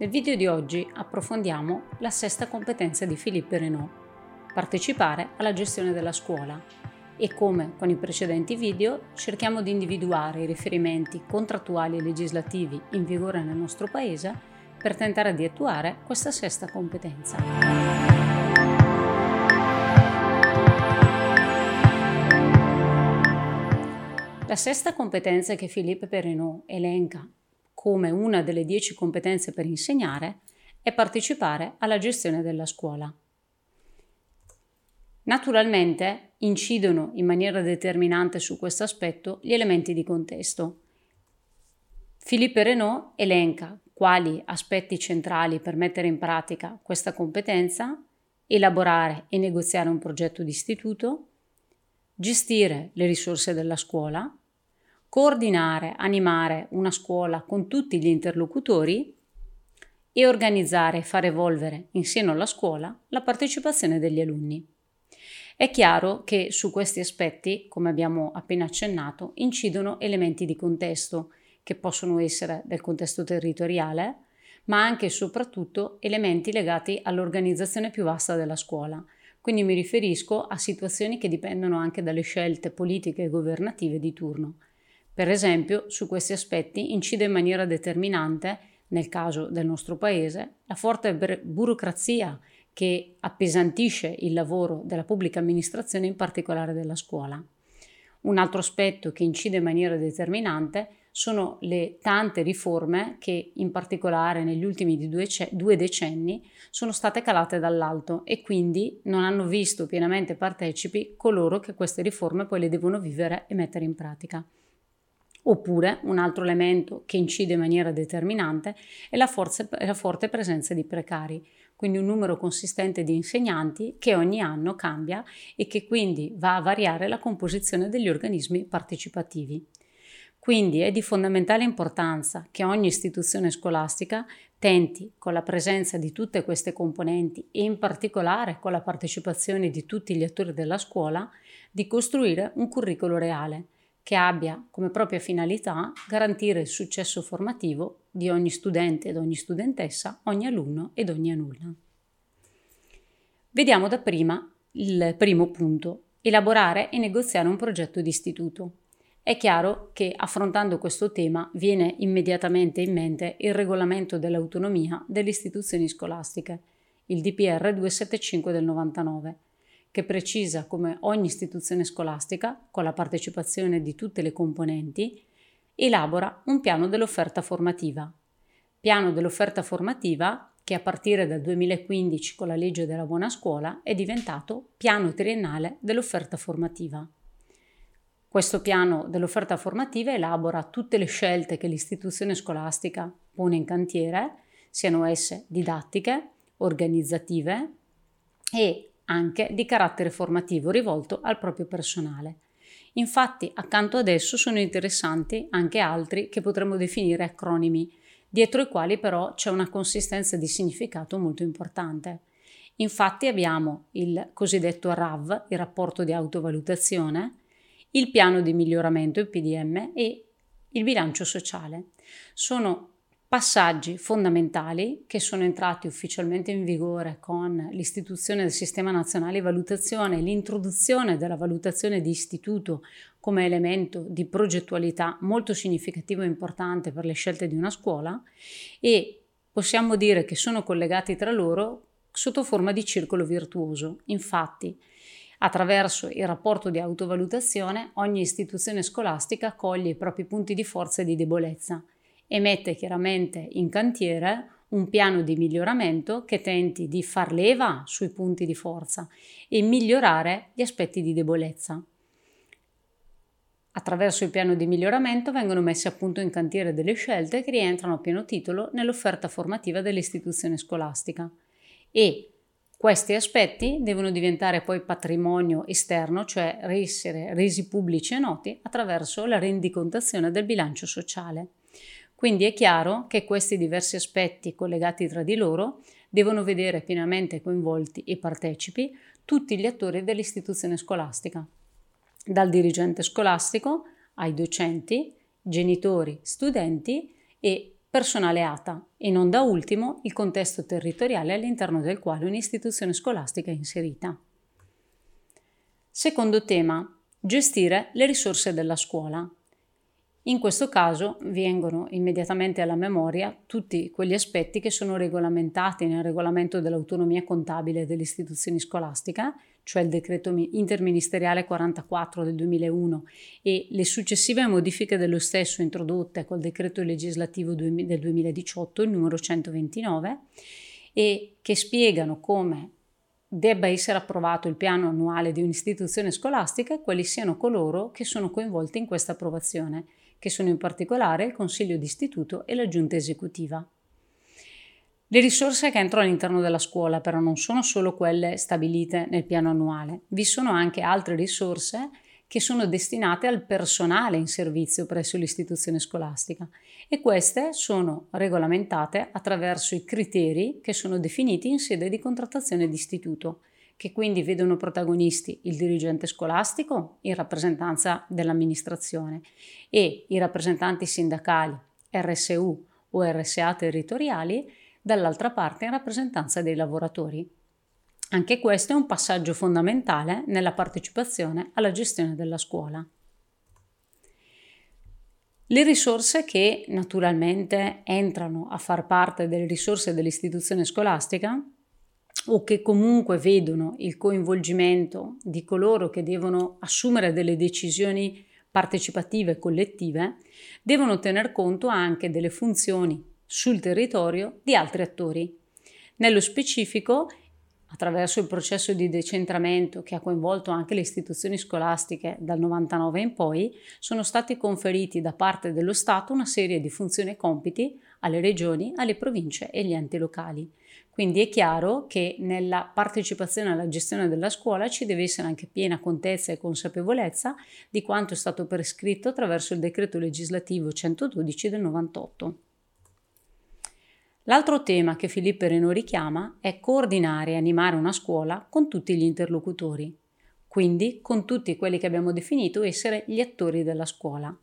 Nel video di oggi approfondiamo la sesta competenza di Philippe Renault, partecipare alla gestione della scuola e come con i precedenti video cerchiamo di individuare i riferimenti contrattuali e legislativi in vigore nel nostro Paese per tentare di attuare questa sesta competenza. La sesta competenza che Philippe Perrenot elenca come una delle dieci competenze per insegnare è partecipare alla gestione della scuola. Naturalmente incidono in maniera determinante su questo aspetto gli elementi di contesto. Philippe Renault elenca quali aspetti centrali per mettere in pratica questa competenza, elaborare e negoziare un progetto di istituto, gestire le risorse della scuola, coordinare, animare una scuola con tutti gli interlocutori e organizzare e far evolvere in seno alla scuola la partecipazione degli alunni. È chiaro che su questi aspetti, come abbiamo appena accennato, incidono elementi di contesto che possono essere del contesto territoriale, ma anche e soprattutto elementi legati all'organizzazione più vasta della scuola. Quindi mi riferisco a situazioni che dipendono anche dalle scelte politiche e governative di turno. Per esempio, su questi aspetti incide in maniera determinante, nel caso del nostro Paese, la forte burocrazia che appesantisce il lavoro della pubblica amministrazione, in particolare della scuola. Un altro aspetto che incide in maniera determinante sono le tante riforme che in particolare negli ultimi due, decenni sono state calate dall'alto e quindi non hanno visto pienamente partecipi coloro che queste riforme poi le devono vivere e mettere in pratica. Oppure un altro elemento che incide in maniera determinante è la, forza, la, forte presenza di precari, quindi un numero consistente di insegnanti che ogni anno cambia e che quindi va a variare la composizione degli organismi partecipativi. Quindi è di fondamentale importanza che ogni istituzione scolastica tenti, con la presenza di tutte queste componenti e in particolare con la partecipazione di tutti gli attori della scuola, di costruire un curriculum reale che abbia come propria finalità garantire il successo formativo di ogni studente ed ogni studentessa, ogni alunno ed ogni alunna. Vediamo dapprima il primo punto, elaborare e negoziare un progetto di istituto. È chiaro che affrontando questo tema viene immediatamente in mente il regolamento dell'autonomia delle istituzioni scolastiche, il DPR 275 del 99 che precisa come ogni istituzione scolastica, con la partecipazione di tutte le componenti, elabora un piano dell'offerta formativa. Piano dell'offerta formativa che a partire dal 2015 con la legge della buona scuola è diventato piano triennale dell'offerta formativa. Questo piano dell'offerta formativa elabora tutte le scelte che l'istituzione scolastica pone in cantiere, siano esse didattiche, organizzative e anche di carattere formativo rivolto al proprio personale. Infatti, accanto ad esso sono interessanti anche altri che potremmo definire acronimi, dietro i quali però c'è una consistenza di significato molto importante. Infatti abbiamo il cosiddetto RAV, il rapporto di autovalutazione, il piano di miglioramento, il PDM, e il bilancio sociale. Sono passaggi fondamentali che sono entrati ufficialmente in vigore con l'istituzione del Sistema Nazionale di Valutazione e l'introduzione della valutazione di istituto come elemento di progettualità molto significativo e importante per le scelte di una scuola e possiamo dire che sono collegati tra loro sotto forma di circolo virtuoso. Infatti, Attraverso il rapporto di autovalutazione ogni istituzione scolastica coglie i propri punti di forza e di debolezza e mette chiaramente in cantiere un piano di miglioramento che tenti di far leva sui punti di forza e migliorare gli aspetti di debolezza. Attraverso il piano di miglioramento vengono messe appunto in cantiere delle scelte che rientrano a pieno titolo nell'offerta formativa dell'istituzione scolastica e questi aspetti devono diventare poi patrimonio esterno, cioè essere resi pubblici e noti attraverso la rendicontazione del bilancio sociale. Quindi è chiaro che questi diversi aspetti collegati tra di loro devono vedere pienamente coinvolti e partecipi tutti gli attori dell'istituzione scolastica, dal dirigente scolastico ai docenti, genitori, studenti e personale ATA e non da ultimo il contesto territoriale all'interno del quale un'istituzione scolastica è inserita. Secondo tema, gestire le risorse della scuola. In questo caso vengono immediatamente alla memoria tutti quegli aspetti che sono regolamentati nel regolamento dell'autonomia contabile delle istituzioni scolastiche, cioè il decreto interministeriale 44 del 2001 e le successive modifiche dello stesso introdotte col decreto legislativo del 2018, il numero 129, e che spiegano come debba essere approvato il piano annuale di un'istituzione scolastica e quali siano coloro che sono coinvolti in questa approvazione che sono in particolare il Consiglio di Istituto e la Giunta Esecutiva. Le risorse che entrano all'interno della scuola però non sono solo quelle stabilite nel piano annuale, vi sono anche altre risorse che sono destinate al personale in servizio presso l'istituzione scolastica e queste sono regolamentate attraverso i criteri che sono definiti in sede di contrattazione di istituto che quindi vedono protagonisti il dirigente scolastico in rappresentanza dell'amministrazione e i rappresentanti sindacali, RSU o RSA territoriali, dall'altra parte in rappresentanza dei lavoratori. Anche questo è un passaggio fondamentale nella partecipazione alla gestione della scuola. Le risorse che naturalmente entrano a far parte delle risorse dell'istituzione scolastica o che comunque vedono il coinvolgimento di coloro che devono assumere delle decisioni partecipative collettive, devono tener conto anche delle funzioni sul territorio di altri attori. Nello specifico, attraverso il processo di decentramento che ha coinvolto anche le istituzioni scolastiche dal 99 in poi, sono stati conferiti da parte dello Stato una serie di funzioni e compiti alle regioni, alle province e agli enti locali. Quindi è chiaro che nella partecipazione alla gestione della scuola ci deve essere anche piena contezza e consapevolezza di quanto è stato prescritto attraverso il decreto legislativo 112 del 98. L'altro tema che Filippo Renault richiama è coordinare e animare una scuola con tutti gli interlocutori, quindi con tutti quelli che abbiamo definito essere gli attori della scuola.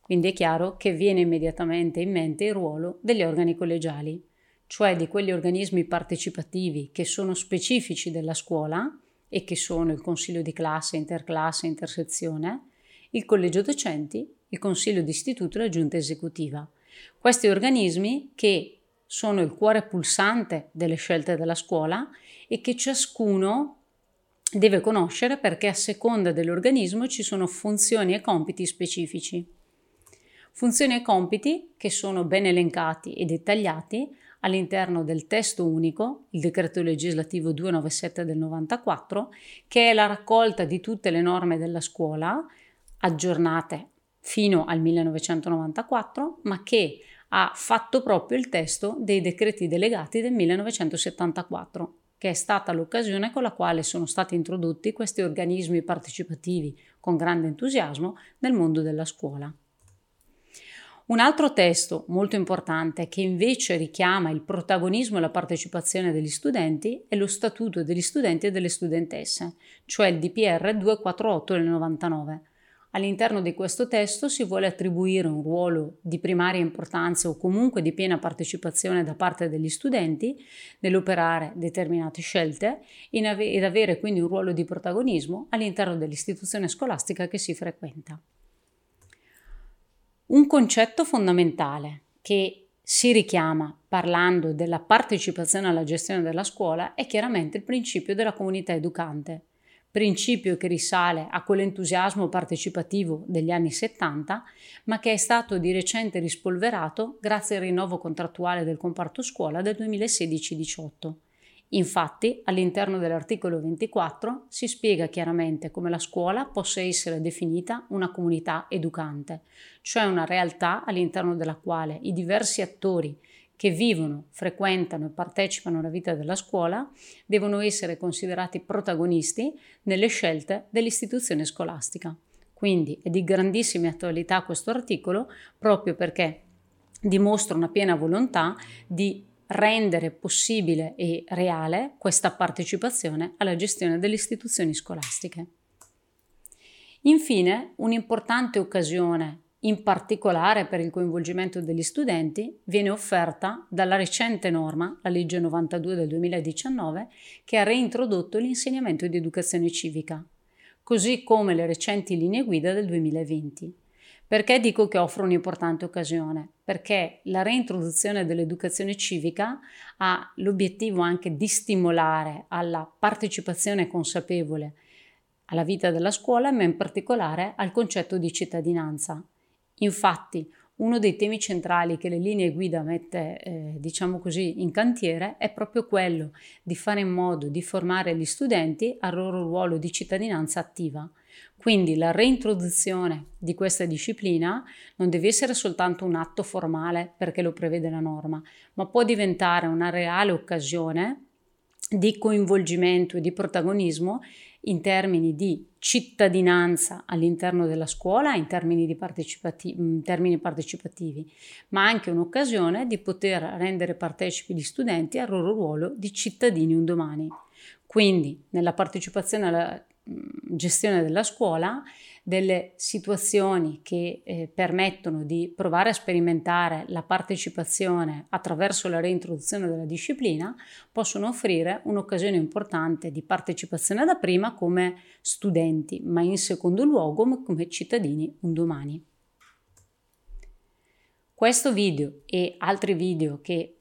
Quindi è chiaro che viene immediatamente in mente il ruolo degli organi collegiali cioè di quegli organismi partecipativi che sono specifici della scuola e che sono il consiglio di classe, interclasse, intersezione, il collegio docenti, il consiglio di istituto e la giunta esecutiva. Questi organismi che sono il cuore pulsante delle scelte della scuola e che ciascuno deve conoscere perché a seconda dell'organismo ci sono funzioni e compiti specifici. Funzioni e compiti che sono ben elencati e dettagliati all'interno del testo unico, il decreto legislativo 297 del 94, che è la raccolta di tutte le norme della scuola aggiornate fino al 1994, ma che ha fatto proprio il testo dei decreti delegati del 1974, che è stata l'occasione con la quale sono stati introdotti questi organismi partecipativi con grande entusiasmo nel mondo della scuola. Un altro testo molto importante che invece richiama il protagonismo e la partecipazione degli studenti è lo Statuto degli studenti e delle studentesse, cioè il DPR 248 del 99. All'interno di questo testo si vuole attribuire un ruolo di primaria importanza o comunque di piena partecipazione da parte degli studenti nell'operare determinate scelte ed avere quindi un ruolo di protagonismo all'interno dell'istituzione scolastica che si frequenta. Un concetto fondamentale che si richiama parlando della partecipazione alla gestione della scuola è chiaramente il principio della comunità educante, principio che risale a quell'entusiasmo partecipativo degli anni 70, ma che è stato di recente rispolverato grazie al rinnovo contrattuale del comparto scuola del 2016-18. Infatti, all'interno dell'articolo 24 si spiega chiaramente come la scuola possa essere definita una comunità educante, cioè una realtà all'interno della quale i diversi attori che vivono, frequentano e partecipano alla vita della scuola devono essere considerati protagonisti nelle scelte dell'istituzione scolastica. Quindi è di grandissima attualità questo articolo proprio perché dimostra una piena volontà di rendere possibile e reale questa partecipazione alla gestione delle istituzioni scolastiche. Infine, un'importante occasione in particolare per il coinvolgimento degli studenti, viene offerta dalla recente norma, la legge 92 del 2019, che ha reintrodotto l'insegnamento di educazione civica, così come le recenti linee guida del 2020. Perché dico che offre un'importante occasione? Perché la reintroduzione dell'educazione civica ha l'obiettivo anche di stimolare alla partecipazione consapevole alla vita della scuola, ma in particolare al concetto di cittadinanza. Infatti, uno dei temi centrali che le linee guida mette, eh, diciamo così, in cantiere è proprio quello di fare in modo di formare gli studenti al loro ruolo di cittadinanza attiva. Quindi la reintroduzione di questa disciplina non deve essere soltanto un atto formale perché lo prevede la norma, ma può diventare una reale occasione di coinvolgimento e di protagonismo in termini di cittadinanza all'interno della scuola, in termini, partecipati- in termini, partecipativi, ma anche un'occasione di poter rendere partecipi gli studenti al loro ruolo di cittadini un domani. Quindi, nella partecipazione alla gestione della scuola, delle situazioni che eh, permettono di provare a sperimentare la partecipazione attraverso la reintroduzione della disciplina, possono offrire un'occasione importante di partecipazione da prima come studenti, ma in secondo luogo come cittadini un domani. Questo video e altri video che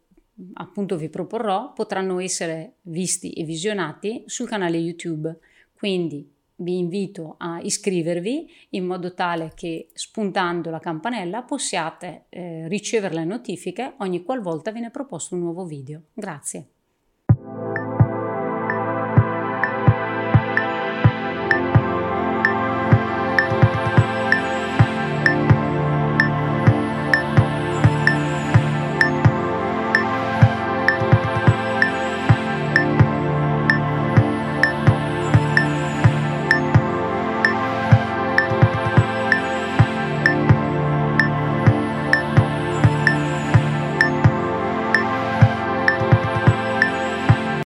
appunto vi proporrò potranno essere visti e visionati sul canale YouTube quindi vi invito a iscrivervi in modo tale che spuntando la campanella possiate eh, ricevere le notifiche ogni qualvolta viene proposto un nuovo video. Grazie.